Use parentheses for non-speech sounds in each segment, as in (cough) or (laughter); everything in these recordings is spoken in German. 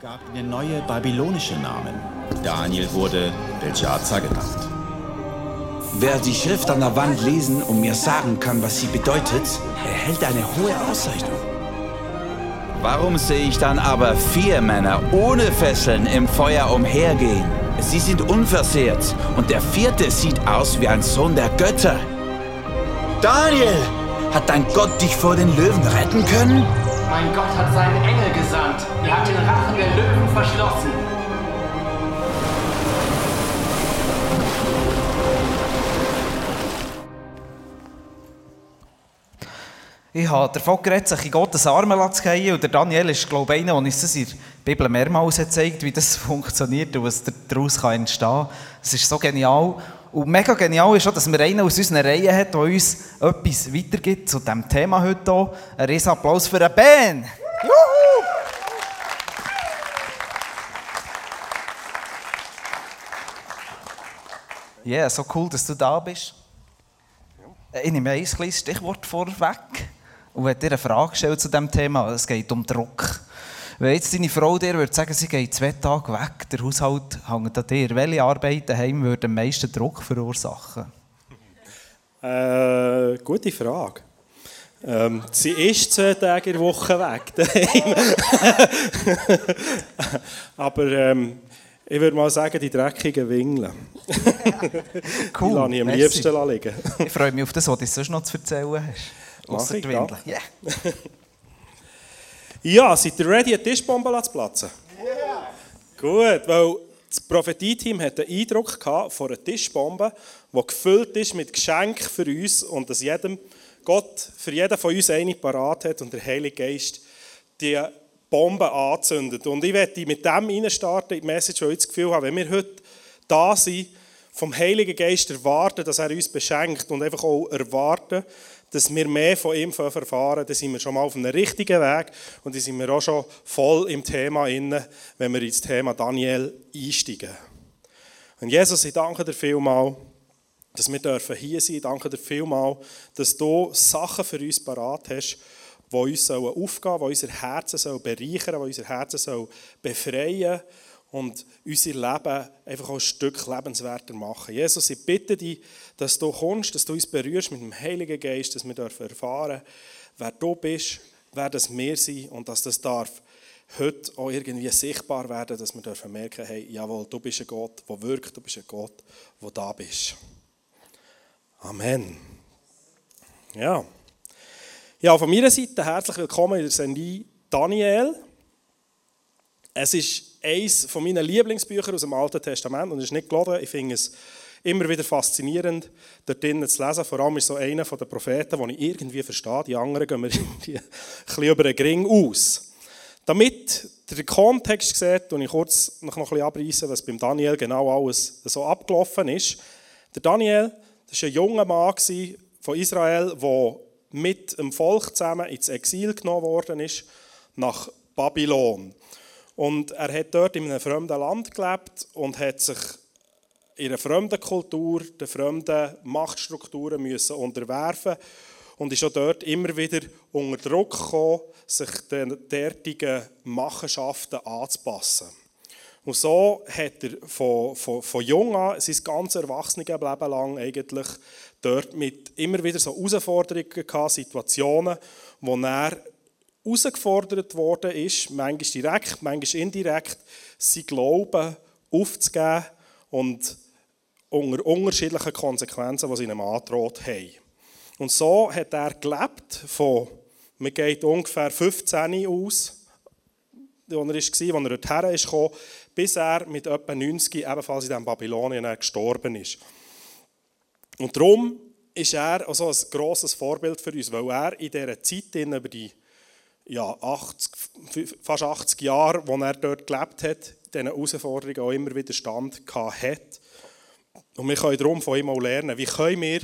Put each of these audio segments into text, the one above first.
gab ihnen neue babylonische Namen. Daniel wurde Belshazzar genannt. Wer die Schrift an der Wand lesen und mir sagen kann, was sie bedeutet, erhält eine hohe Auszeichnung. Warum sehe ich dann aber vier Männer ohne Fesseln im Feuer umhergehen? Sie sind unversehrt und der vierte sieht aus wie ein Sohn der Götter. Daniel, hat dein Gott dich vor den Löwen retten können? Mein Gott hat seinen Engel gesandt. Er hat den Rachen der Löwen verschlossen. Ich habe davon geredet, sich in Gottes Arme zu fallen. Und Daniel ist, glaube ich, einer, der uns in der Bibel mehrmals zeigt, wie das (laughs) funktioniert und was daraus entstehen kann. Es ist so genial. Und mega genial ist auch, dass wir einen aus unseren Reihen haben, der uns etwas weitergibt zu diesem Thema heute hier. Ein riesen Applaus für den Ben! Juhu! Ja, yeah, so cool, dass du da bist. Ich nehme ein kleines Stichwort vorweg und werde dir eine Frage stellen zu diesem Thema. Es geht um Druck. Wenn jetzt deine Frau dir würde sagen, sie geht zwei Tage weg, der Haushalt hängt an dir, welche Arbeit daheim würde am meisten Druck verursachen? Äh, gute Frage. Ähm, sie ist zwei Tage in der Woche weg (laughs) Aber ähm, ich würde mal sagen, die dreckigen Wingeln. cool. (laughs) Die lasse ich am liebsten liegen. ich freue mich auf das, was du sonst noch zu erzählen hast. Ausser die Windeln. Yeah. (laughs) Ja, seid ihr ready, eine Tischbombe zu platzen? Ja. Gut, weil das Prophetie-Team hatte den Eindruck von einer Tischbombe, die gefüllt ist mit Geschenken für uns und dass jedem Gott für jeden von uns eine parat hat und der Heilige Geist die Bombe anzündet. Und ich werde mit dem reinstarten in die Message, weil ich das Gefühl habe, wenn wir heute da sind, vom Heiligen Geist erwarten, dass er uns beschenkt und einfach auch erwarten, dass wir mehr von ihm erfahren, dann sind wir schon mal auf einem richtigen Weg und dann sind wir auch schon voll im Thema inne, wenn wir ins Thema Daniel einsteigen. Und Jesus, ich danke dir vielmal, dass wir hier sein. Ich danke dir vielmal, dass du Sachen für uns parat hast, die uns aufgehen sollen, die unser Herzen bereichern sollen, die unser Herzen befreien sollen und unser Leben einfach auch ein Stück lebenswerter machen. Jesus, ich bitte dich, dass du kommst, dass du uns berührst mit dem Heiligen Geist, dass wir dürfen erfahren, wer du bist, wer das wir sind und dass das darf heute auch irgendwie sichtbar werden, dass wir dürfen merken, hey, jawohl, du bist ein Gott, der wirkt, du bist ein Gott, der da bist. Amen. Ja. Ja, von meiner Seite herzlich willkommen in der Sendung Daniel. Es ist eines meiner Lieblingsbücher aus dem Alten Testament und es ist nicht gelogen. Ich finde es immer wieder faszinierend, dort drinnen zu lesen. Vor allem ist so einer der Propheten, den ich irgendwie verstehe. Die anderen gehen mir (laughs) irgendwie ein bisschen über den Gring aus. Damit ihr den Kontext seht, und ich kurz noch ein bisschen abreißen, was beim Daniel genau alles so abgelaufen ist. Der Daniel, das war ein junger Mann von Israel, der mit dem Volk zusammen ins Exil genommen worden ist, nach Babylon. Und er hat dort in einem fremden Land gelebt und hat sich in einer fremden Kultur, den fremden Machtstrukturen müssen unterwerfen und ist auch dort immer wieder unter Druck gekommen, sich den derartigen Machenschaften anzupassen. Und so hat er von, von, von jung an, sein ganzes Erwachsenenleben lang eigentlich dort mit immer wieder so Herausforderungen gehabt, Situationen, wo er herausgefordert worden ist, manchmal direkt, manchmal indirekt, sein Glauben aufzugeben und unter unterschiedlichen Konsequenzen, die sie ihm androht haben. Und so hat er gelebt von, man geht ungefähr 15 aus, wo er war, als er dorthin kam, bis er mit etwa 90 ebenfalls in diesem Babylonien gestorben ist. Und darum ist er also ein grosses Vorbild für uns, weil er in dieser Zeit über die ja, 80, fast 80 Jahre, wo er dort gelebt hat, diesen Herausforderungen auch immer wieder Stand hat. Und wir können darum von ihm auch lernen, wie können wir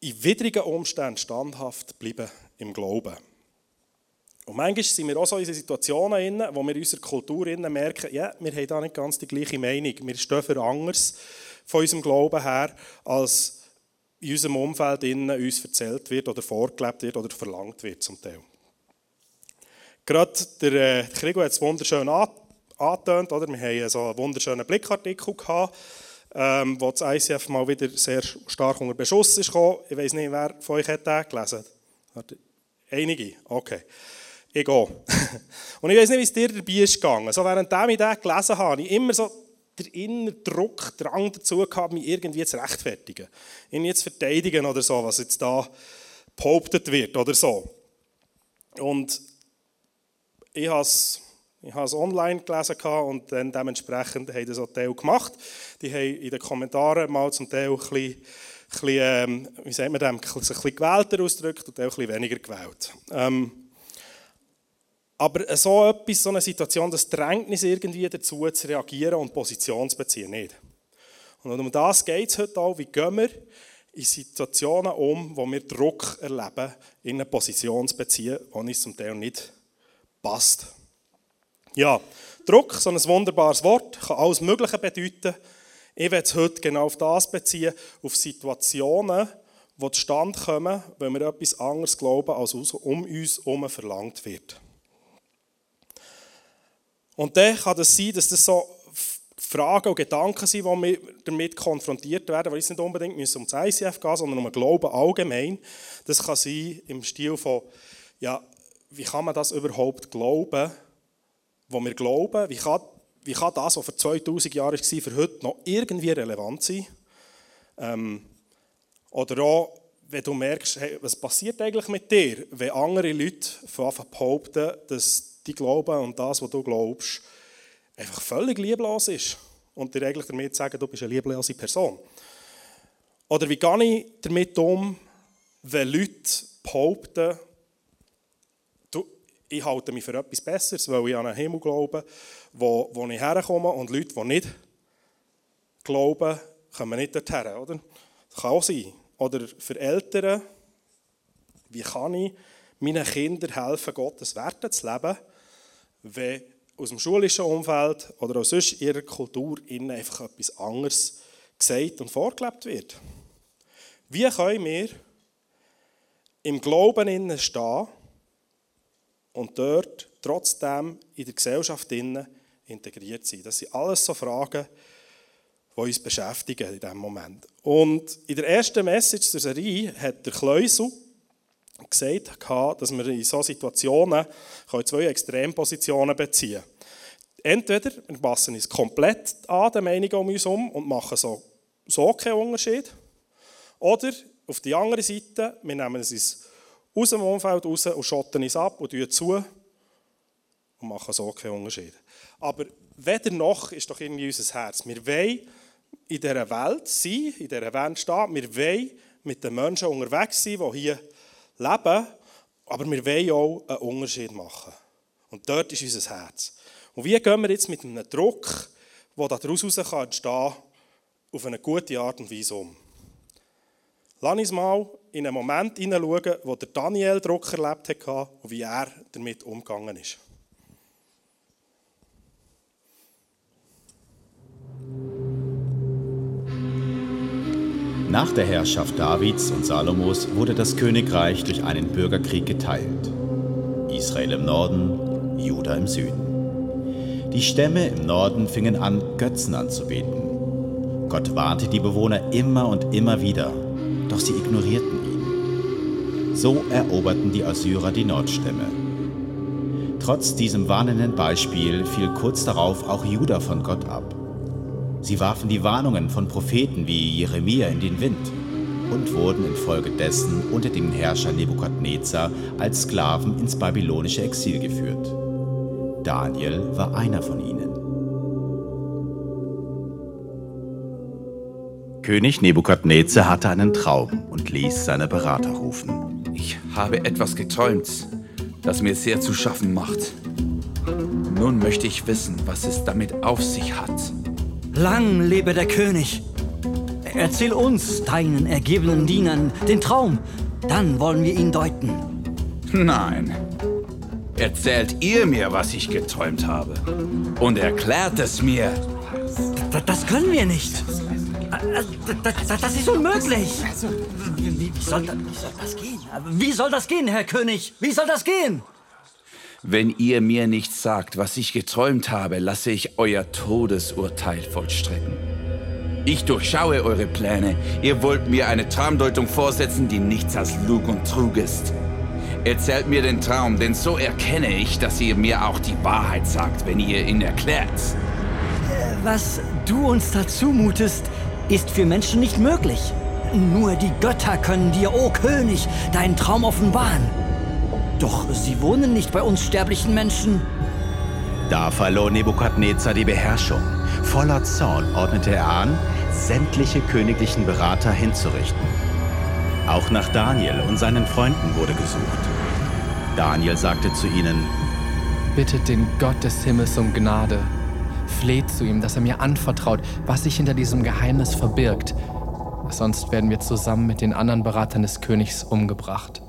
in widrigen Umständen standhaft bleiben im Glauben. Und manchmal sind wir auch so in Situationen, wo wir in unserer Kultur merken, ja, wir haben da nicht ganz die gleiche Meinung. Wir stehen für anders von unserem Glauben her, als in unserem Umfeld uns erzählt wird oder vorgelebt wird oder verlangt wird zum Teil. Gerade der äh, Krigo hat es wunderschön angetönt. Oder? Wir hatten so einen wunderschönen Blickartikel, gehabt, ähm, wo das ICF mal wieder sehr stark unter Beschuss ist gekommen. Ich weiß nicht, wer von euch hat den gelesen hat. Einige? Okay. Ich gehe. (laughs) Und ich weiß nicht, wie es dir dabei ist gegangen. So, während ich den gelesen habe, habe ich immer so den inneren Druck, Drang dazu gehabt, mich irgendwie zu rechtfertigen. Irgendwie zu verteidigen oder so, was jetzt da behauptet wird oder so. Und ich habe es ich habe es online gelesen und dann dementsprechend haben das auch Teil gemacht. Die haben in den Kommentaren mal zum Teil ein bisschen, bisschen ähm, wie man dem, ein bisschen gewählter ausgedrückt und ein bisschen weniger gewählt. Ähm, aber so etwas, so eine Situation, das drängt uns irgendwie dazu, zu reagieren und Position zu beziehen, nicht. Und um das geht es heute auch, wie gehen wir in Situationen um, wo wir Druck erleben, in eine Position zu beziehen, die uns zum Teil nicht passt. Ja, Druck, so ein wunderbares Wort, kann alles Mögliche bedeuten. Ich werde es heute genau auf das beziehen, auf Situationen, die zustande kommen, wenn wir etwas anderes glauben, als um uns herum verlangt wird. Und dann kann es das sein, dass das so Fragen und Gedanken sind, die damit konfrontiert werden, weil es nicht unbedingt um das ICF gehen sondern um den Glauben allgemein. Das kann sein im Stil von, ja, wie kann man das überhaupt glauben, wo wir glauben? Wie kann, wie kann das, was vor 2000 Jahren war, für heute noch irgendwie relevant sein? Ähm, oder auch, wenn du merkst, hey, was passiert eigentlich mit dir, wenn andere Leute Anfang behaupten, dass die Glauben und das, was du glaubst, einfach völlig lieblos ist und dir eigentlich damit sagen, du bist eine lieblose Person. Oder wie gehe ich damit um, wenn Leute behaupten, ich halte mich für etwas Besseres, weil ich an einen Himmel glaube, wo, wo ich herkomme und Leute, die nicht glauben, kommen nicht dorthin, oder? Das kann auch sein. Oder für Eltern, wie kann ich meinen Kindern helfen, Gottes Werte zu leben, wenn aus dem schulischen Umfeld oder auch sonst ihrer Kultur innen einfach etwas anderes gesagt und vorgelebt wird. Wie können wir im Glauben innen stehen und dort trotzdem in der Gesellschaft integriert sein? Das sind alles so Fragen, die uns beschäftigen in diesem Moment. Und in der ersten Message der Serie hat der Kleusel gesagt, dass wir in solchen Situationen zwei Extrempositionen beziehen können. Entweder wir passen uns komplett an den Meinungen um uns herum und machen so, so keinen Unterschied. Oder auf die andere Seite, wir nehmen es aus dem Umfeld raus und schotten es ab und tun zu und machen so keinen Unterschied. Aber weder noch ist doch irgendwie unser Herz. Wir wollen in dieser Welt sein, in dieser Welt stehen. Wir wollen mit den Menschen unterwegs sein, die hier leben, aber wir wollen auch einen Unterschied machen. Und dort ist unser Herz. Und wie gehen wir jetzt mit einem Druck, der daraus entstehen kann, auf eine gute Art und Weise um? Lass uns mal in einen Moment hineinschauen, wo der Daniel Druck erlebt hat und wie er damit umgegangen ist. Nach der Herrschaft Davids und Salomos wurde das Königreich durch einen Bürgerkrieg geteilt. Israel im Norden, Juda im Süden. Die Stämme im Norden fingen an, Götzen anzubeten. Gott warnte die Bewohner immer und immer wieder, doch sie ignorierten ihn. So eroberten die Assyrer die Nordstämme. Trotz diesem warnenden Beispiel fiel kurz darauf auch Juda von Gott ab. Sie warfen die Warnungen von Propheten wie Jeremia in den Wind und wurden infolgedessen unter den Herrscher Nebukadnezar als Sklaven ins babylonische Exil geführt. Daniel war einer von ihnen. König Nebukadnezar hatte einen Traum und ließ seine Berater rufen. Ich habe etwas geträumt, das mir sehr zu schaffen macht. Nun möchte ich wissen, was es damit auf sich hat. Lang lebe der König. Erzähl uns, deinen ergebenen Dienern, den Traum. Dann wollen wir ihn deuten. Nein. Erzählt ihr mir, was ich geträumt habe. Und erklärt es mir. D das können wir nicht. Das ist unmöglich. Wie soll, das, wie soll das gehen? Wie soll das gehen, Herr König? Wie soll das gehen? Wenn ihr mir nicht sagt, was ich geträumt habe, lasse ich euer Todesurteil vollstrecken. Ich durchschaue eure Pläne. Ihr wollt mir eine Traumdeutung vorsetzen, die nichts als Lug und Trug ist. Erzählt mir den Traum, denn so erkenne ich, dass ihr mir auch die Wahrheit sagt, wenn ihr ihn erklärt. Was du uns da zumutest, ist für Menschen nicht möglich. Nur die Götter können dir, o oh König, deinen Traum offenbaren. Doch sie wohnen nicht bei uns sterblichen Menschen. Da verlor Nebukadnezar die Beherrschung. Voller Zorn ordnete er an, sämtliche königlichen Berater hinzurichten. Auch nach Daniel und seinen Freunden wurde gesucht. Daniel sagte zu ihnen, Bittet den Gott des Himmels um Gnade. Fleht zu ihm, dass er mir anvertraut, was sich hinter diesem Geheimnis verbirgt. Sonst werden wir zusammen mit den anderen Beratern des Königs umgebracht.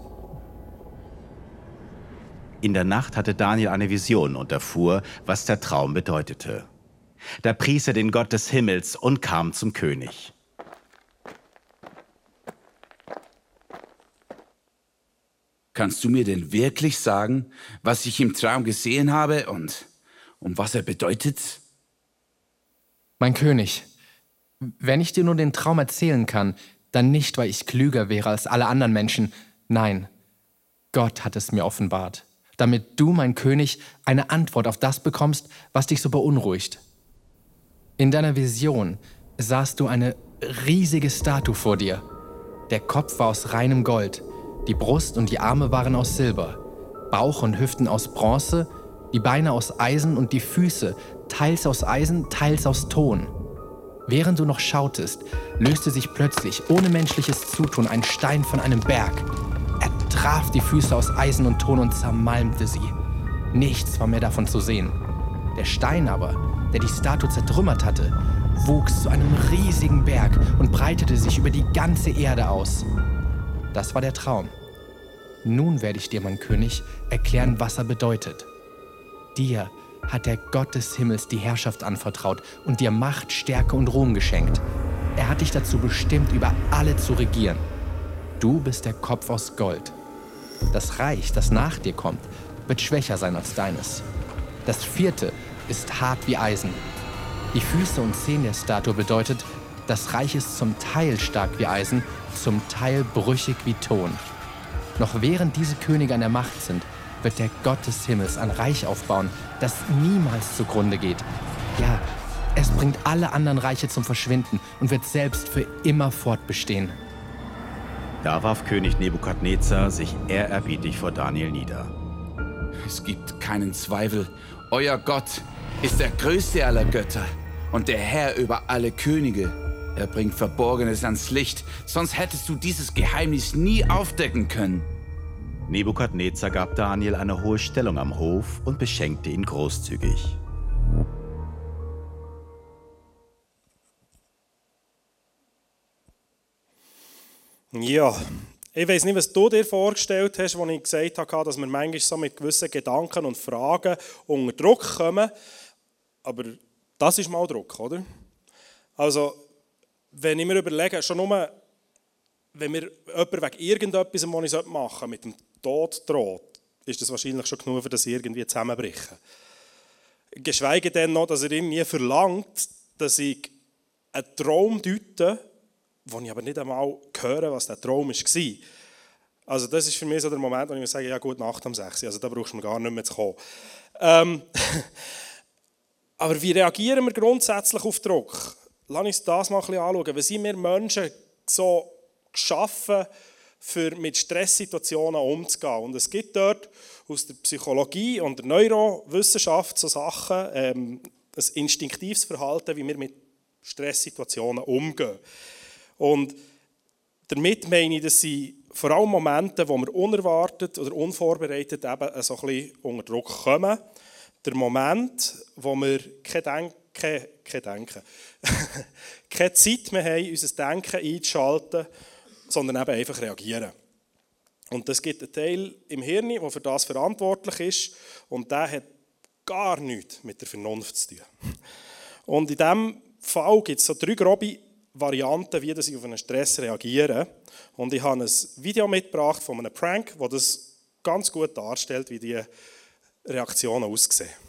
In der Nacht hatte Daniel eine Vision und erfuhr, was der Traum bedeutete. Da pries er den Gott des Himmels und kam zum König. Kannst du mir denn wirklich sagen, was ich im Traum gesehen habe und um was er bedeutet? Mein König, wenn ich dir nur den Traum erzählen kann, dann nicht, weil ich klüger wäre als alle anderen Menschen. Nein, Gott hat es mir offenbart, damit du, mein König, eine Antwort auf das bekommst, was dich so beunruhigt. In deiner Vision sahst du eine riesige Statue vor dir. Der Kopf war aus reinem Gold, die Brust und die Arme waren aus Silber, Bauch und Hüften aus Bronze, die Beine aus Eisen und die Füße teils aus Eisen, teils aus Ton. Während du noch schautest, löste sich plötzlich ohne menschliches Zutun ein Stein von einem Berg. Er traf die Füße aus Eisen und Ton und zermalmte sie. Nichts war mehr davon zu sehen. Der Stein aber, der die Statue zertrümmert hatte, wuchs zu einem riesigen Berg und breitete sich über die ganze Erde aus. Das war der Traum. Nun werde ich dir, mein König, erklären, was er bedeutet. Dir hat der Gott des Himmels die Herrschaft anvertraut und dir Macht, Stärke und Ruhm geschenkt. Er hat dich dazu bestimmt, über alle zu regieren. Du bist der Kopf aus Gold. Das Reich, das nach dir kommt, wird schwächer sein als deines. Das vierte ist hart wie Eisen. Die Füße und Zehen der Statue bedeutet, das Reich ist zum Teil stark wie Eisen, zum Teil brüchig wie Ton. Noch während diese Könige an der Macht sind, wird der Gott des Himmels ein Reich aufbauen, das niemals zugrunde geht. Ja, es bringt alle anderen Reiche zum Verschwinden und wird selbst für immer fortbestehen. Da warf König Nebukadnezar sich ehrerbietig vor Daniel nieder. Es gibt keinen Zweifel, euer Gott ist der größte aller Götter und der Herr über alle Könige. Er bringt Verborgenes ans Licht, sonst hättest du dieses Geheimnis nie aufdecken können. Nebukadnezar gab Daniel eine hohe Stellung am Hof und beschenkte ihn großzügig. Ja, ich weiß nicht, was du dir vorgestellt hast, als ich gesagt habe, dass wir manchmal so mit gewissen Gedanken und Fragen unter Druck kommen. Aber das ist mal Druck, oder? Also, wenn ich mir überlege, schon nur, wenn mir jemand wegen irgendetwas, was ich machen sollte, mit dem Tod droht, ist das wahrscheinlich schon genug, für das irgendwie zusammenbrechen. Geschweige denn noch, dass er irgendwie verlangt, dass ich einen Traum deute, wo ich aber nicht einmal höre, was der Traum war. Also das ist für mich so der Moment, wo ich sage, ja gut, Nacht um 6 also da brauchst du mir gar nicht mehr zu kommen. Ähm, (laughs) aber wie reagieren wir grundsätzlich auf Druck? Lass uns das mal ein bisschen anschauen. Wie sind wir Menschen so geschaffen, für mit Stresssituationen umzugehen. Und es gibt dort aus der Psychologie und der Neurowissenschaft so Sachen, ähm, ein instinktives Verhalten, wie wir mit Stresssituationen umgehen. Und damit meine ich, dass sie vor allem Momente, wo wir unerwartet oder unvorbereitet eben so ein bisschen unter Druck kommen. Der Moment, wo wir kein Denken, kein, Denken, (laughs) keine Zeit mehr haben, unser Denken einzuschalten sondern eben einfach reagieren. Und es gibt einen Teil im Hirn, der für das verantwortlich ist und der hat gar nichts mit der Vernunft zu tun. Und in diesem Fall gibt es so drei grobe Varianten, wie ich auf einen Stress reagiere. Und ich habe ein Video mitgebracht von einem Prank, das das ganz gut darstellt, wie die Reaktionen ausgesehen?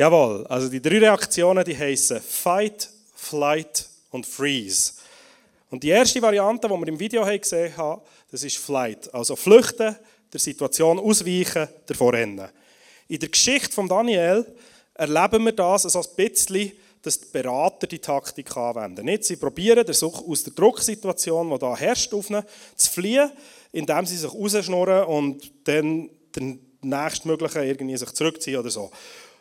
Jawohl, also die drei Reaktionen, die heißen Fight, Flight und Freeze. Und die erste Variante, die wir im Video gesehen haben, das ist Flight, also flüchten, der Situation ausweichen, davor rennen. In der Geschichte von Daniel erleben wir das so ein bisschen, dass die Berater die Taktik anwenden. Nicht, sie probieren aus der Drucksituation, die da herrscht, auf ihnen, zu fliehen, indem sie sich rausschnurren und dann den nächstmöglichen irgendwie sich zurückziehen oder so.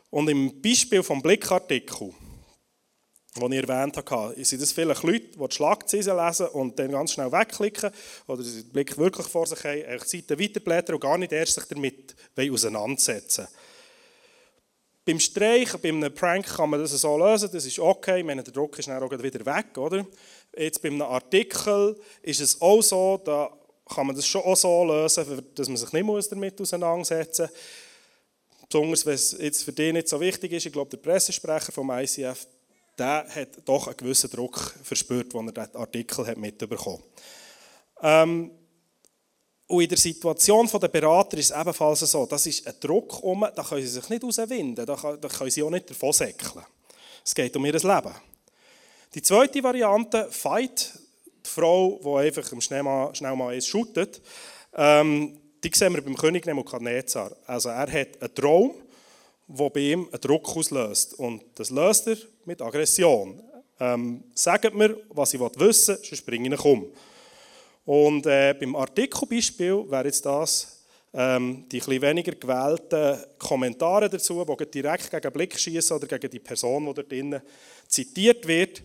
Und im Beispiel vom Blickartikel, den ich erwähnt habe, sind das vielleicht Leute, die die Schlagzeilen lesen und dann ganz schnell wegklicken oder den Blick wirklich vor sich haben, die Seite weiterblättern und gar nicht erst sich damit auseinandersetzen Beim Streich, bei einem Prank kann man das so lösen, das ist okay, meine, der Druck ist dann auch wieder weg, oder? Jetzt bei einem Artikel ist es auch so, da kann man das schon auch so lösen, dass man sich nicht damit auseinandersetzen muss. Besonders, wenn es jetzt für dich nicht so wichtig ist, ich glaube, der Pressesprecher vom ICF, der hat doch einen gewissen Druck verspürt, als er diesen Artikel mitbekommen hat. Ähm, und in der Situation der Berater ist es ebenfalls so, das ist ein Druck um, da können sie sich nicht rauswinden, da, können sie auch nicht davon säckeln. Es geht um ihr Leben. Die zweite Variante, Fight, die Frau, die einfach schnell mal, schnell mal eins shootet, ähm, die sehen wir beim König Nebukadnezar. Also er hat einen Traum, der bei ihm einen Druck auslöst. Und das löst er mit Aggression. Ähm, sagt mir, was ich wissen will, sonst bringe ich ihn um. Und äh, beim Artikelbeispiel wäre jetzt das ähm, die etwas weniger gewählten Kommentare dazu, die direkt gegen den Blick schießen oder gegen die Person, die dort drinnen zitiert wird.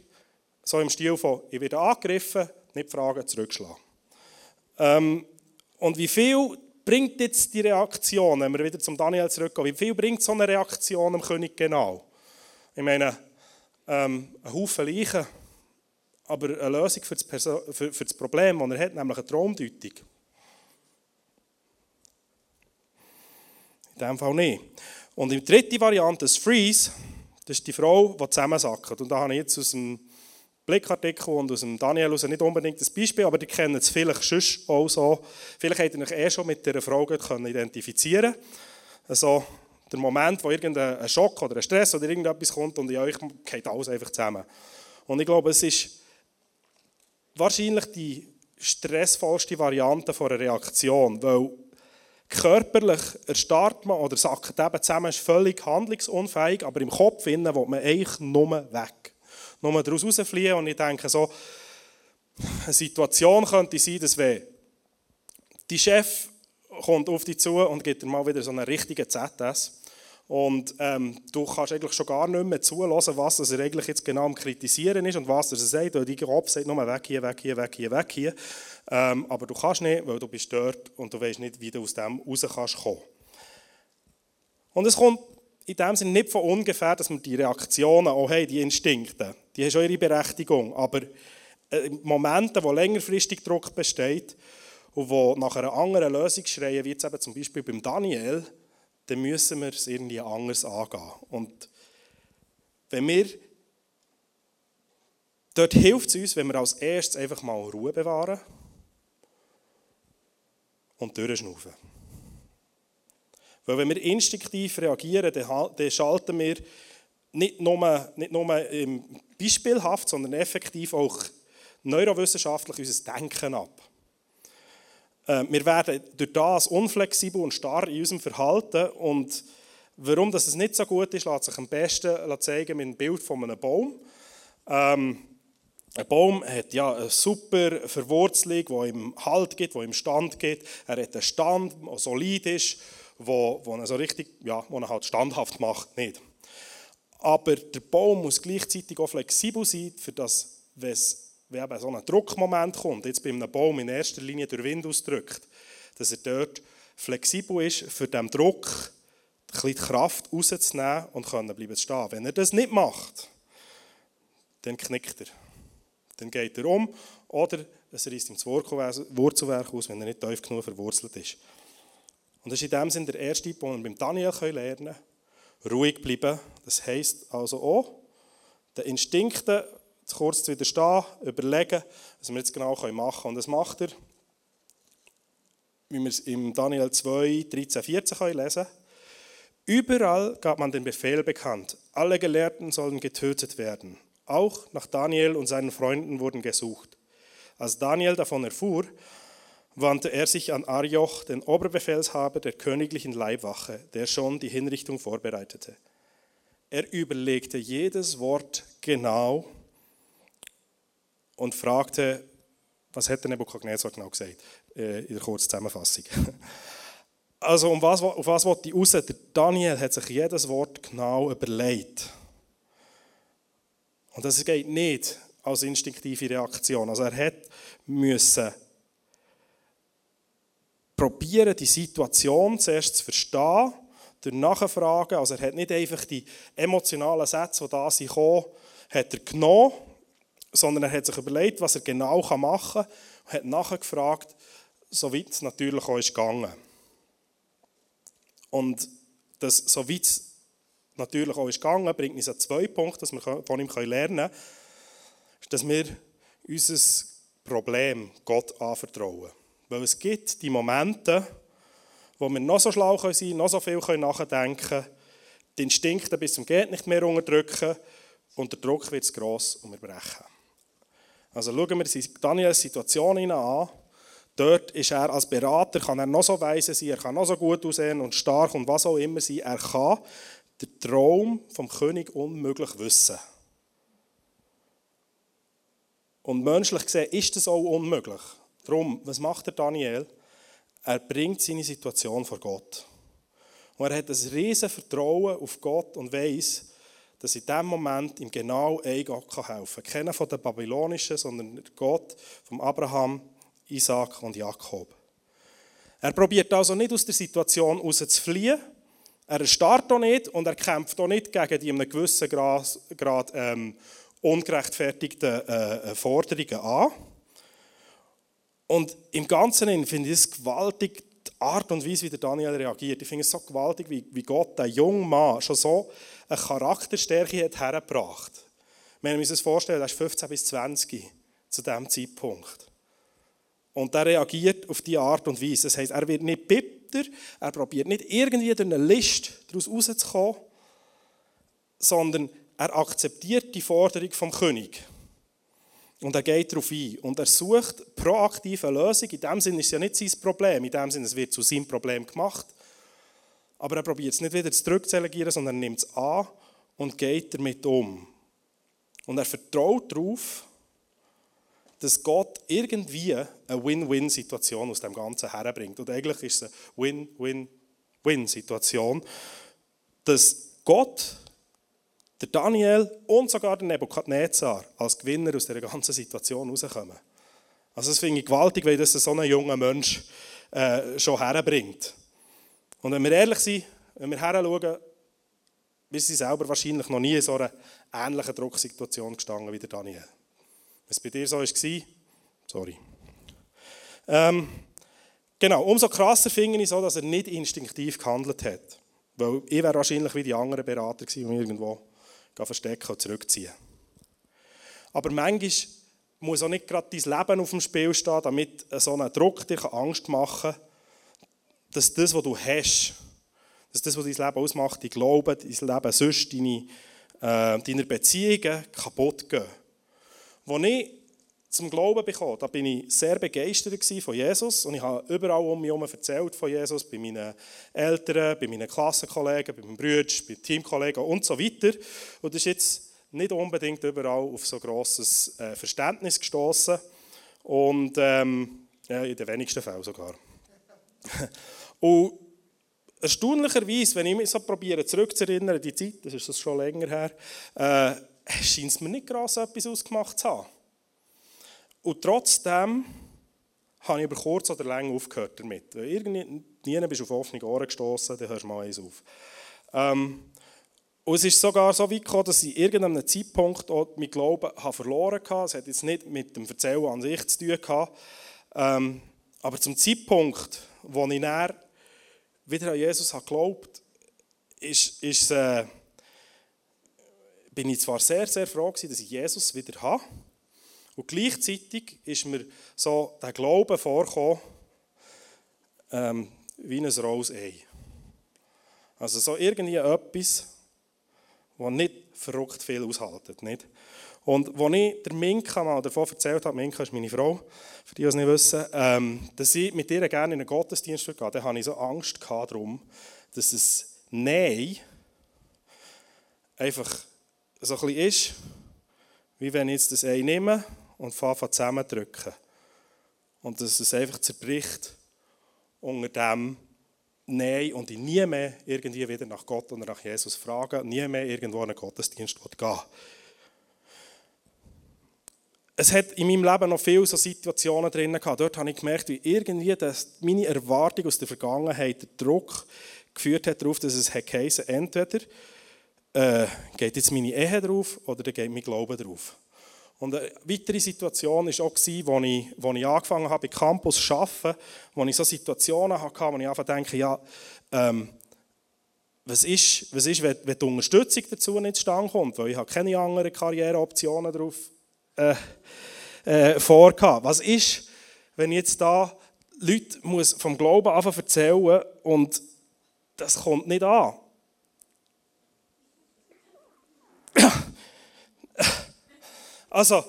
So im Stil von, ich werde angegriffen, nicht fragen, zurückschlagen. Ähm, und wie viel bringt jetzt die Reaktion, wenn wir wieder zum Daniel zurückgehen, wie viel bringt so eine Reaktion dem König genau? Ich meine, ähm, ein Haufen Leichen, aber eine Lösung für das, Perso für, für das Problem, das er hat, nämlich eine Traumdeutung. In diesem Fall nicht. Und die dritte Variante, das Freeze, das ist die Frau, die zusammensackt. Und da habe ich jetzt aus dem Blickartikel und aus dem Daniel aus nicht unbedingt das Beispiel, aber die kennen es vielleicht schon auch so. Vielleicht habt ihr euch eh schon mit dieser Frage identifizieren Also der Moment, wo irgendein Schock oder ein Stress oder irgendetwas kommt und in euch geht alles einfach zusammen. Und ich glaube, es ist wahrscheinlich die stressvollste Variante von einer Reaktion, weil körperlich erstarrt man oder sackt eben zusammen, ist völlig handlungsunfähig, aber im Kopf innen will man eigentlich nur weg nur daraus rausfliehen. Und ich denke so, eine Situation könnte sein, dass wenn die Chef kommt auf dich zu und gibt dir mal wieder so einen richtigen ZS und ähm, du kannst eigentlich schon gar nicht mehr zulassen, was er eigentlich jetzt genau am Kritisieren ist und was er sagt, weil dein Kopf sagt nur weg hier, weg hier, weg hier, weg hier. Ähm, aber du kannst nicht, weil du bist dort und du weißt nicht, wie du aus dem raus kannst kommen. Und es kommt in dem Sinne nicht von ungefähr, dass wir die Reaktionen auch haben, die Instinkte. Die haben schon ihre Berechtigung. Aber äh, in Momenten, wo längerfristig Druck besteht und wo nach einer anderen Lösung schreien, wie jetzt eben zum Beispiel beim Daniel, dann müssen wir es irgendwie anders angehen. Und wenn wir Dort hilft es uns, wenn wir als erstes einfach mal Ruhe bewahren und durchschnaufen. Weil wenn wir instinktiv reagieren, dann schalten wir nicht nur, nicht nur beispielhaft, sondern effektiv auch neurowissenschaftlich unser Denken ab. Äh, wir werden durch das unflexibel und starr in unserem Verhalten und warum das nicht so gut ist, lässt sich am besten zeigen mit einem Bild von einem Baum. Ähm, ein Baum hat ja eine super Verwurzelung, die ihm Halt gibt, die ihm Stand gibt. Er hat einen Stand, der solid ist wo, wo er so richtig, ja, wo er halt standhaft macht, nicht. Aber der Baum muss gleichzeitig auch flexibel sein, für das, wenn eben so ein Druckmoment kommt, jetzt bei einem Baum in erster Linie durch Wind ausdrückt, dass er dort flexibel ist, für den Druck bisschen die Kraft rauszunehmen und können bleiben stehen. Wenn er das nicht macht, dann knickt er. Dann geht er um oder es reißt ihm das Wurzelwerk aus, wenn er nicht tief genug verwurzelt ist. Und das ist in dem Sinne der erste Punkt, den wir beim Daniel lernen können. Ruhig bleiben. Das heisst also auch, den Instinkten kurz zu widerstehen, überlegen, was wir jetzt genau machen können. Und das macht er, wie wir es im Daniel 2, 13, 14 lesen können. Überall gab man den Befehl bekannt, alle Gelehrten sollen getötet werden. Auch nach Daniel und seinen Freunden wurden gesucht. Als Daniel davon erfuhr, wandte er sich an Arioch, den Oberbefehlshaber der königlichen Leibwache, der schon die Hinrichtung vorbereitete. Er überlegte jedes Wort genau und fragte, was hätte Nebuchadnezzar genau gesagt, äh, in der kurzen Zusammenfassung. (laughs) Also um was, auf was wollte ich raus? Der Daniel hat sich jedes Wort genau überlegt. Und das geht nicht als instinktive Reaktion. Also er hat müssen probieren, die Situation zuerst zu verstehen, durch Nachfragen. Also er hat nicht einfach die emotionalen Sätze, die da sind, gekommen, hat er genommen, sondern er hat sich überlegt, was er genau machen kann und hat nachher gefragt, soweit es natürlich auch ist gegangen. Und das, soweit es natürlich auch ist gegangen, bringt uns an zwei Punkte, die wir von ihm lernen können, dass wir unser Problem Gott anvertrauen. Weil es gibt die Momente, wo wir noch so schlau sein können, noch so viel nachdenken können, die Instinkte bis zum Geht nicht mehr unterdrücken und der Druck wird gross und wir brechen. Also schauen wir Daniels Situation an. Dort ist er als Berater, kann er noch so weise sein, er kann noch so gut aussehen und stark und was auch immer sein. Er kann den Traum vom König unmöglich wissen. Und menschlich gesehen ist das auch unmöglich. Darum, was macht der Daniel? Er bringt seine Situation vor Gott. Und er hat ein riesen Vertrauen auf Gott und weiß, dass in diesem Moment ihm genau ein Gott helfen kann. Keiner von den Babylonischen, sondern Gott von Abraham, Isaac und Jakob. Er probiert also nicht aus der Situation raus zu fliehen. Er starrt auch nicht und er kämpft auch nicht gegen die in einem gewissen Grad, Grad ähm, ungerechtfertigten äh, äh Forderungen an. Und im Ganzen finde ich es gewaltig, die Art und Weise, wie der Daniel reagiert. Ich finde es so gewaltig, wie, wie Gott, der junge Mann, schon so eine Charakterstärke hat hergebracht. Wir müssen uns vorstellen, er ist 15 bis 20 zu diesem Zeitpunkt. Und er reagiert auf diese Art und Weise. Das heisst, er wird nicht bitter, er probiert nicht irgendwie durch eine List daraus rauszukommen, sondern er akzeptiert die Forderung vom König. Und er geht darauf ein. Und er sucht proaktive Lösung. In dem Sinne ist es ja nicht sein Problem. In dem Sinne, es wird zu seinem Problem gemacht. Aber er probiert es nicht wieder zurückzudelegieren, sondern er nimmt es an und geht damit um. Und er vertraut darauf, dass Gott irgendwie eine Win-Win-Situation aus dem Ganzen herbringt. Und eigentlich ist es eine Win-Win-Win-Situation, dass Gott der Daniel und sogar der Nebukadnezar als Gewinner aus dieser ganzen Situation rauskommen. Also das finde ich gewaltig, weil das so ein junger Mensch äh, schon herbringt. Und wenn wir ehrlich sind, wenn wir heranschauen, wir sind selber wahrscheinlich noch nie in so einer ähnlichen Drucksituation gestanden wie der Daniel. Wenn es bei dir so war, sorry. Ähm, genau, umso krasser finde ich so, dass er nicht instinktiv gehandelt hat. Weil ich wäre wahrscheinlich wie die anderen Berater gewesen, irgendwo verstecken und zurückziehen. Aber manchmal muss auch nicht gerade dein Leben auf dem Spiel stehen, damit so ein Druck dir Angst machen kann, dass das, was du hast, dass das, was dein Leben ausmacht, dein Glauben, dein Leben sonst, deine, äh, deine Beziehungen kaputt gehen. Als ich zum Glauben bekam, da bin ich sehr begeistert von Jesus und ich habe überall um mich herum erzählt von Jesus, bei meinen Eltern, bei meinen Klassenkollegen, bei meinen Brüdern, bei Teamkollegen und so weiter. Und das ist jetzt nicht unbedingt überall auf so grosses äh, Verständnis gestoßen und ähm, ja, in den wenigsten Fällen sogar. (laughs) und erstaunlicherweise, wenn ich mich so probiere zurückzuerinnern, die Zeit, das ist schon länger her, äh, scheint es mir nicht gross etwas ausgemacht zu haben. Und trotzdem habe ich über kurz oder lang aufgehört damit. Irgendwie bist du auf offene Ohren gestoßen, dann hörst du mal eins auf. Ähm, und es ist sogar so weit gekommen, dass ich irgendeinem Zeitpunkt auch mein Glauben habe verloren habe. Es hat jetzt nicht mit dem Erzählen an sich zu tun gehabt. Ähm, aber zum Zeitpunkt, wo ich näher wieder an Jesus habe geglaubt ist, ist, äh, bin ich zwar sehr, sehr froh gewesen, dass ich Jesus wieder habe. Und gleichzeitig ist mir so der Glaube vorgekommen, ähm, wie ein rohes Ei. Also so irgendwie etwas, das nicht verrückt viel aushaltet. Nicht? Und als ich der Minka mal davon erzählt habe, Minka ist meine Frau, für die, die es nicht wissen, ähm, dass ich mit ihr gerne in einen Gottesdienst gehe, dann hatte ich so Angst darum, dass es Nein einfach so ein bisschen ist, wie wenn ich jetzt das Ei nehme und fange zusammendrücken. Und dass es einfach zerbricht unter dem Nein und ich nie mehr irgendwie wieder nach Gott oder nach Jesus frage, nie mehr irgendwo in einen Gottesdienst gehen es hat in meinem Leben noch viele so Situationen drin gehabt. Dort habe ich gemerkt, wie irgendwie das, meine Erwartung aus der Vergangenheit der Druck geführt hat darauf, dass es geheißen, entweder äh, geht jetzt meine Ehe drauf oder dann geht mein Glaube drauf. Und eine weitere Situation war auch, als ich, als ich angefangen habe, bei Campus zu arbeiten, wo ich so Situationen hatte, wo ich einfach denke, ja, ähm, was ist, was ist wenn, wenn die Unterstützung dazu nicht zustande kommt, weil ich habe keine anderen Karriereoptionen drauf äh, äh, vorgehabt. Was ist, wenn ich jetzt da Leute muss vom Glauben anfangen erzählen und das kommt nicht an? Also,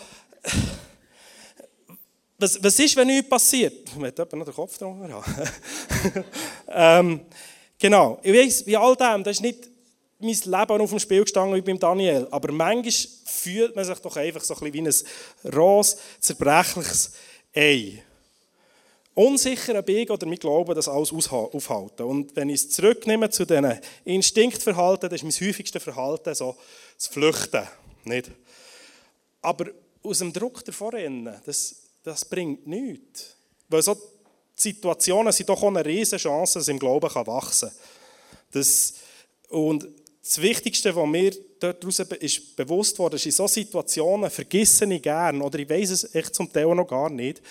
was, was ist, wenn nichts passiert? Ich möchte noch den Kopf drunter haben. (laughs) ähm, genau, ich weiß, wie all dem, das ist nicht mein Leben auf dem Spiel gestanden wie beim Daniel, aber manchmal fühlt man sich doch einfach so ein bisschen wie ein rohes, zerbrechliches Ei. Unsicher bin ich oder mein Glaube, das alles aufhalten. Und wenn ich es zurücknehme zu diesen Instinktverhalten, das ist mein häufigstes Verhalten, so zu flüchten. Nicht? Aber aus dem Druck davor das, das bringt nichts. Weil so Situationen sind doch auch eine riesige Chance, dass im Glauben wachsen kann. Das, und das Wichtigste, was mir daraus ist bewusst wurde, ist, in solchen Situationen vergesse ich gern, oder ich weiß es echt zum Teil noch gar nicht,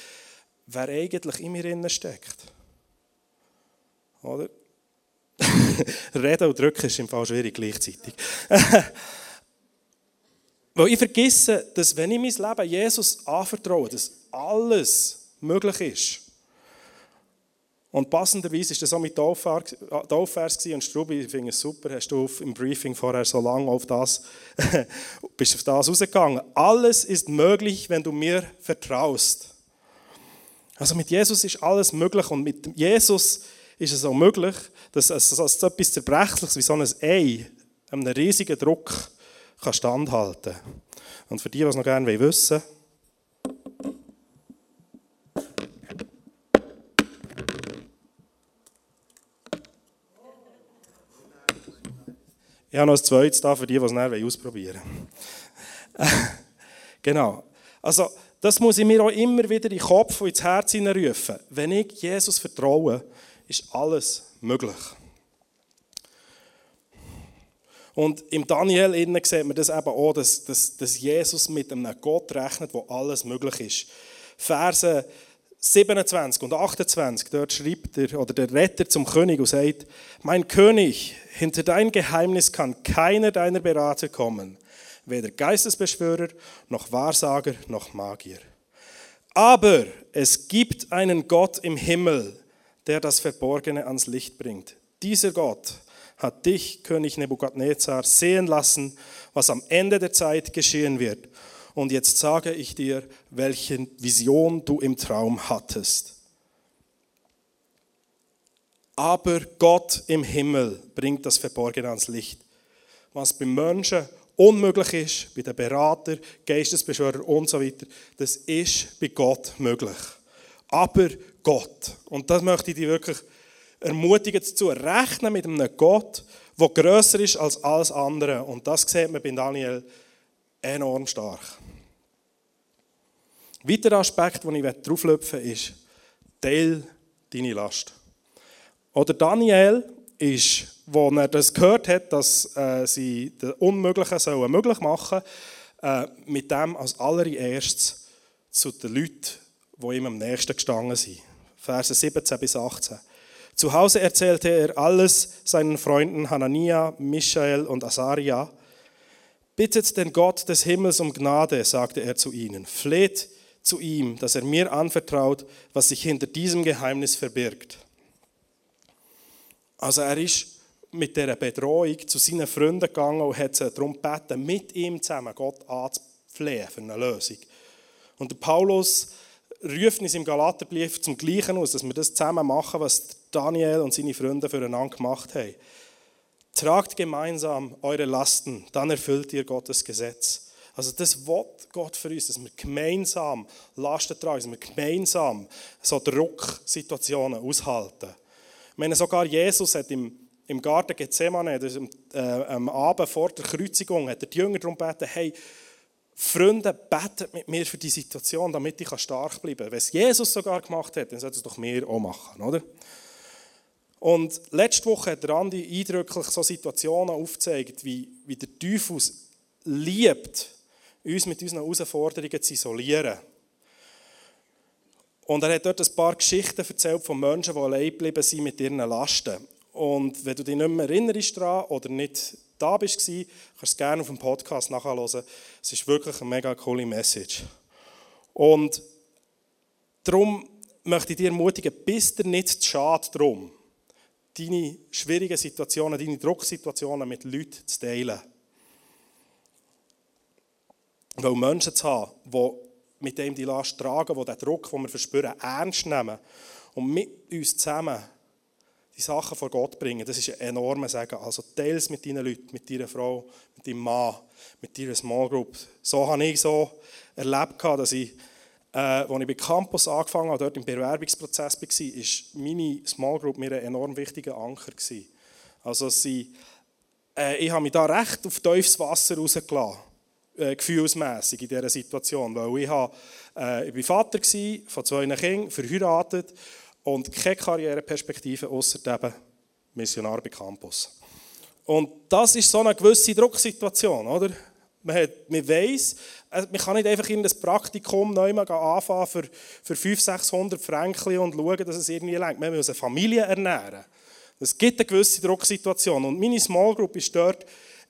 wer eigentlich in mir steckt. Oder? (laughs) Reden und drücken ist im Fall schwierig gleichzeitig. (laughs) Weil ich vergesse, dass wenn ich mein Leben Jesus anvertraue, dass alles möglich ist. Und passenderweise war das auch mit Taufvers und Strubi, ich finde es super, hast du im Briefing vorher so lange auf das, (laughs) bist auf das rausgegangen. Alles ist möglich, wenn du mir vertraust. Also mit Jesus ist alles möglich und mit Jesus ist es auch möglich, dass, es, dass etwas Zerbrechliches wie so ein Ei einem riesigen Druck kann standhalten. Und für die, die es noch gerne wissen wollen, Ich habe noch ein zweites da für die, die es näher ausprobieren wollen. (laughs) genau. Also, das muss ich mir auch immer wieder in den Kopf und ins Herz hineinrufen. Wenn ich Jesus vertraue, ist alles möglich. Und im Daniel innen sieht man das eben auch, dass, dass, dass Jesus mit einem Gott rechnet, wo alles möglich ist. Verse 27 und 28, dort schreibt er, oder der Retter zum König und sagt, mein König, hinter dein Geheimnis kann keiner deiner Berater kommen, weder Geistesbeschwörer, noch Wahrsager, noch Magier. Aber es gibt einen Gott im Himmel, der das Verborgene ans Licht bringt. Dieser Gott hat dich, König Nebukadnezar, sehen lassen, was am Ende der Zeit geschehen wird und jetzt sage ich dir, welche Vision du im Traum hattest. Aber Gott im Himmel bringt das Verborgene ans Licht. Was beim Menschen unmöglich ist, bei den Berater, Geistesbeschwörer und so weiter, das ist bei Gott möglich. Aber Gott, und das möchte ich dir wirklich ermutigen dazu, rechnen mit einem Gott, der grösser ist als alles andere. Und das sieht man bei Daniel enorm stark. Ein weiterer Aspekt, den ich drauflöpfen will, ist, teil deine Last. Oder Daniel ist wo er das gehört hat, dass äh, sie das Unmögliche sollen möglich machen äh, mit dem als allererstes zu den Leuten, die ihm am nächsten gestanden sind. Verse 17 bis 18. Zu Hause erzählte er alles seinen Freunden Hanania, Michael und Asaria. Bittet den Gott des Himmels um Gnade, sagte er zu ihnen. Fleht zu ihm, dass er mir anvertraut, was sich hinter diesem Geheimnis verbirgt. Also er ist mit dieser Bedrohung zu seinen Freunden gegangen und hat sie darum gebeten, mit ihm zusammen Gott anzuflehen für eine Lösung. Und der Paulus ruft uns im Galaterbrief zum Gleichen aus, dass wir das zusammen machen, was Daniel und seine Freunde füreinander gemacht haben. Tragt gemeinsam eure Lasten, dann erfüllt ihr Gottes Gesetz. Also das Wort Gott für uns, dass wir gemeinsam Lasten tragen, dass wir gemeinsam so Drucksituationen aushalten. Ich meine, sogar Jesus hat im, im Garten Gethsemane, das am, äh, am Abend vor der Kreuzigung, hat er die Jünger darum gebeten, hey, Freunde, betet mit mir für die Situation, damit ich stark bleiben kann. Wenn es Jesus sogar gemacht hat, dann sollte es doch mir auch machen, oder? Und letzte Woche hat Andi eindrücklich so Situationen aufgezeigt, wie, wie der Teufel liebt, uns mit unseren Herausforderungen zu isolieren. Und er hat dort ein paar Geschichten erzählt von Menschen, die allein geblieben sind mit ihren Lasten. Und wenn du dich nicht mehr erinnerst daran oder nicht da bist, kannst du es gerne auf dem Podcast nachhören. Es ist wirklich eine mega coole Message. Und darum möchte ich dir ermutigen, bist dir nicht zu schade darum, deine schwierigen Situationen, deine Drucksituationen mit Leuten zu teilen. Weil Menschen zu haben, die mit dem die Last tragen, die den Druck, den wir verspüren, ernst nehmen und mit uns zusammen die Sachen vor Gott bringen, das ist ein enormes Sagen. Also teile es mit deinen Leuten, mit deiner Frau, mit deinem Mann, mit deiner Small Group. So habe ich so erlebt, dass ich, äh, als ich bei Campus angefangen habe, dort im Bewerbungsprozess war, war meine Small Group mir ein enorm wichtiger Anker. Gewesen. Also sie, äh, ich habe mich da recht auf tiefes Wasser rausgelassen, äh, gefühlsmässig in dieser Situation, weil ich, habe, äh, ich war Vater von zwei Kindern, verheiratet und keine Karriereperspektive außer eben Missionar bei Campus. Und das ist so eine gewisse Drucksituation, oder? Man, hat, man weiss, äh, man kann nicht einfach in das Praktikum neu anfangen für, für 500, 600 Franken und schauen, dass es irgendwie lenkt. Man muss eine Familie ernähren. Es gibt eine gewisse Drucksituation. Und meine Small Group ist dort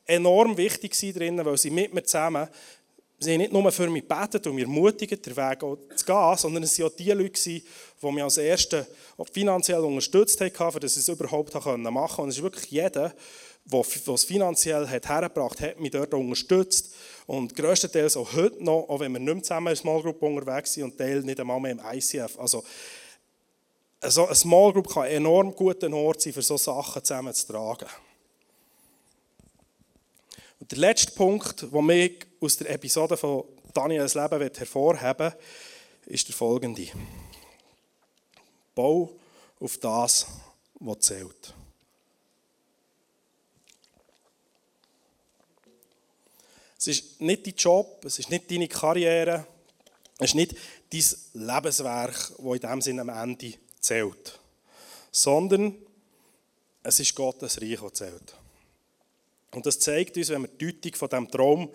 enorm wichtig drin, weil sie mit mir zusammen Sie haben nicht nur für mich gebetet und mir ermutigt, den Weg zu gehen, sondern es waren auch die Leute, die mich als Erste finanziell unterstützt haben, dass ich es überhaupt machen konnte. Und es ist wirklich jeder, der es finanziell hat hergebracht hat, mich dort unterstützt. Und grösstenteils auch heute noch, auch wenn wir nicht mehr zusammen in Small Group unterwegs sind und Teil nicht einmal mehr im ICF. Also, also eine Small Group kann enorm guter Ort sein, für solche Sachen zusammen zu tragen. Und der letzte Punkt, den ich aus der Episode von Daniels Leben hervorheben ist der folgende. Bau auf das, was zählt. Es ist nicht dein Job, es ist nicht deine Karriere, es ist nicht dein Lebenswerk, das in dem Sinne am Ende zählt, sondern es ist Gottes Reich, das zählt. Und das zeigt uns, wenn wir die Deutung von diesem Traum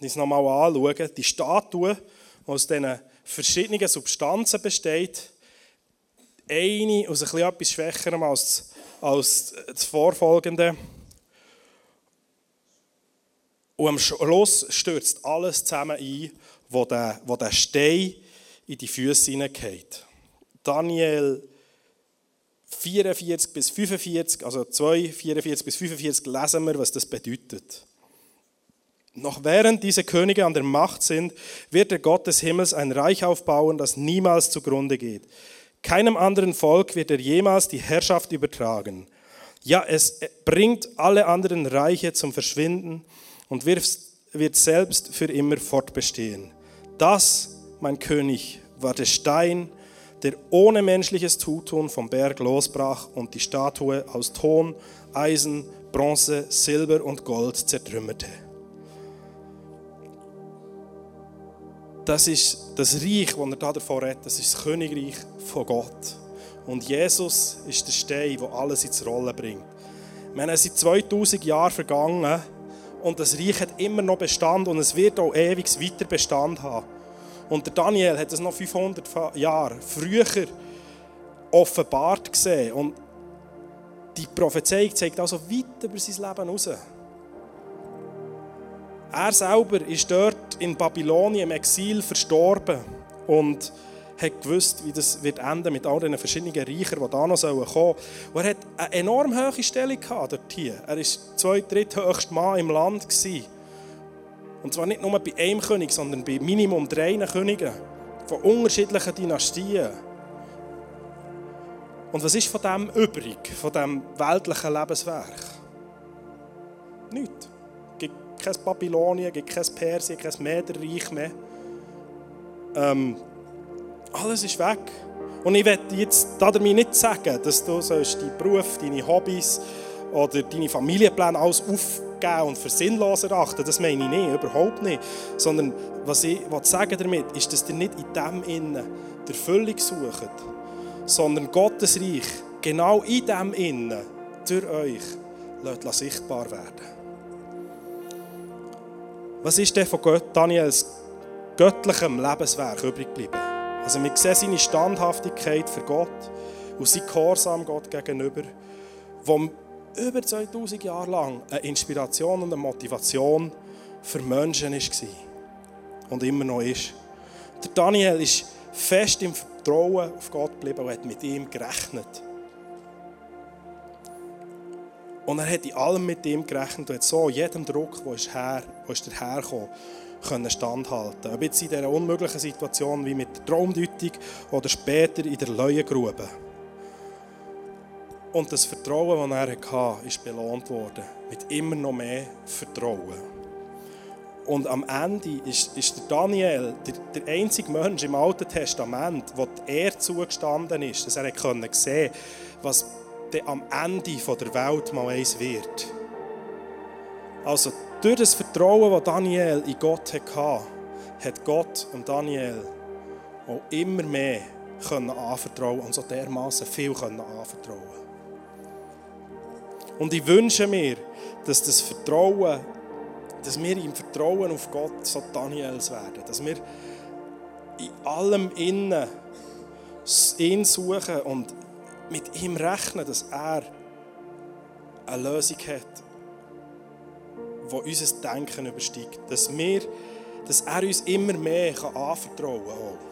uns nochmal anschauen, die Statue, die aus diesen verschiedenen Substanzen besteht, eine aus ein etwas Schwächerem als, als das vorfolgende. Und am Schluss stürzt alles zusammen ein, wo der, wo der Stein in die Füße hineingeht. Daniel 44 bis 45, also 2, 44 bis 45 lesen wir, was das bedeutet. Noch während diese Könige an der Macht sind, wird der Gott des Himmels ein Reich aufbauen, das niemals zugrunde geht. Keinem anderen Volk wird er jemals die Herrschaft übertragen. Ja, es bringt alle anderen Reiche zum Verschwinden und wird selbst für immer fortbestehen. Das, mein König, war der Stein, der ohne menschliches Zutun vom Berg losbrach und die Statue aus Ton, Eisen, Bronze, Silber und Gold zertrümmerte. Das ist das Reich, das er da davor redet, das ist das Königreich von Gott. Und Jesus ist der Stein, der alles ins Rollen bringt. Meine, es sind 2000 Jahre vergangen und das Reich hat immer noch Bestand und es wird auch ewig weiter Bestand haben. Und der Daniel hat es noch 500 Jahre früher offenbart gesehen. Und die Prophezeiung zeigt also weit über sein Leben heraus. Er selber ist dort in Babylonien im Exil verstorben und hat gewusst, wie das wird enden mit all den verschiedenen Reichern, die da noch kommen sollen. Und er hat eine enorm hohe Stellung dort hier. Er war zwei dritthöchste Mann im Land. Gewesen. Und zwar nicht nur bei einem König, sondern bei Minimum drei Königen von unterschiedlichen Dynastien. Und was ist von dem übrig, von dem weltlichen Lebenswerk? Nichts. Es gibt kein Babylonien, gibt kein Persien, kein Mäderreich mehr. Ähm, alles ist weg. Und ich werde jetzt damit nicht sagen, dass du deinen Beruf, deine Hobbys oder deine Familienpläne alles aufgeben und für sinnlos erachten. Das meine ich nicht, überhaupt nicht. Sondern was ich sagen damit ist, dass ihr nicht in dem Innen der Erfüllung sucht, sondern Gottes Reich genau in dem Innen durch euch lässt sichtbar werden. Was ist denn von Gott, Daniels göttlichem Lebenswerk übrig geblieben? Also wir sehen seine Standhaftigkeit für Gott und sein Gehorsam Gott gegenüber, wo über 2000 Jahre lang eine Inspiration und eine Motivation für Menschen war und immer noch ist. Der Daniel ist fest im Vertrauen auf Gott geblieben und hat mit ihm gerechnet. Und er hat in allem mit ihm gerechnet und hat so jedem Druck, der ist her, wo ist dahergekommen, können standhalten. Ob jetzt in dieser unmöglichen Situation wie mit der Traumdeutung oder später in der Leuengrube. Und das Vertrauen, das er hatte, ist belohnt worden. Mit immer noch mehr Vertrauen. Und am Ende ist, ist der Daniel der, der, einzige Mensch im Alten Testament, wo er zugestanden ist, dass er sehen konnte, was am Ende der Welt mal eins wird. Also durch das Vertrauen, das Daniel in Gott hatte, hat Gott und Daniel auch immer mehr anvertrauen und so dermaßen viel anvertrauen. Und ich wünsche mir, dass das Vertrauen, dass wir im Vertrauen auf Gott so Daniels werden, dass wir in allem innen ihn suchen und mit ihm rechnen, dass er eine Lösung hat wo unser Denken übersteigt. Dass, wir, dass er uns immer mehr anvertrauen kann.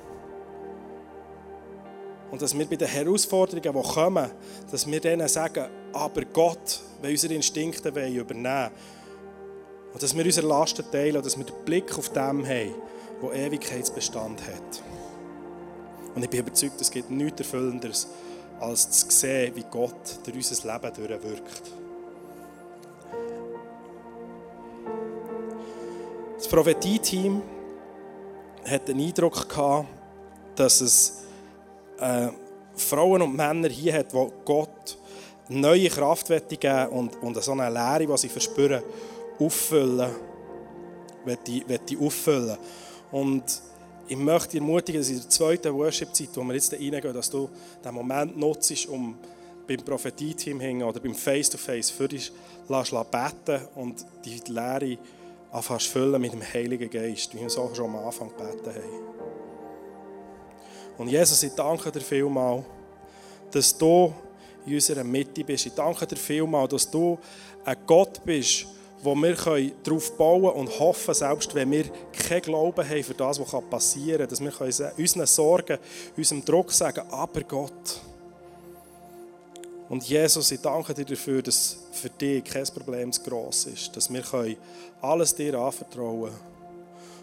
Und dass wir bei den Herausforderungen, die kommen, dass wir denen sagen, aber Gott will unsere Instinkte übernehmen Und dass wir unsere Lasten teilen und dass wir den Blick auf dem haben, der Ewigkeitsbestand hat. Und ich bin überzeugt, es gibt nichts Erfüllenderes, als zu sehen, wie Gott durch unser Leben durchwirkt. Das Prophetie-Team hat den Eindruck gehabt, dass es äh, Frauen und Männer hier hat, die Gott neue Kraft geben und, und so eine Lehre, die sie verspüren, auffüllen, die auffüllen. Und ich möchte dich ermutigen, dass in der zweiten Worship-Zeit, wo wir jetzt reingehen, dass du den Moment nutzt, um beim Prophetie-Team oder beim Face-to-Face -face für dich beten und die Lehre anfängst füllen mit dem Heiligen Geist, wie wir so schon am Anfang gebeten haben. Und Jesus, ich danke dir vielmal, dass du in unserer Mitte bist. Ich danke dir vielmal, dass du ein Gott bist, wo wir darauf bauen und hoffen, selbst wenn wir keinen Glauben haben für das, was passieren kann, dass wir unseren Sorgen, unserem Druck sagen, aber Gott. Und Jesus, ich danke dir dafür, dass für dich kein Problem zu gross ist, dass wir alles dir anvertrauen können.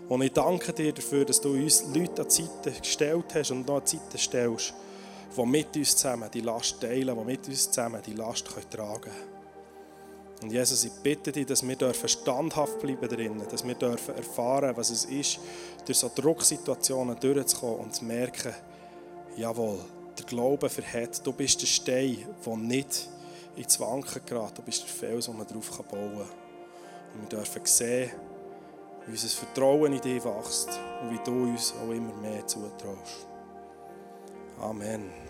Und ich danke dir dafür, dass du uns Leute an Seite gestellt hast und noch an Seite stellst, die mit uns zusammen die Last teilen, die mit uns zusammen die Last tragen können. Und Jesus, ich bitte dich, dass wir dürfen standhaft bleiben drinnen, dass wir dürfen erfahren, was es ist, durch so Drucksituationen durchzukommen und zu merken, jawohl, der Glaube verhält. Du bist der Stein, der nicht ins Wanken gerät. Du bist der Fels, wo man darauf bauen kann. Und wir dürfen sehen, wie unser Vertrauen in dich wächst und wie du uns auch immer mehr zutraust. Amen.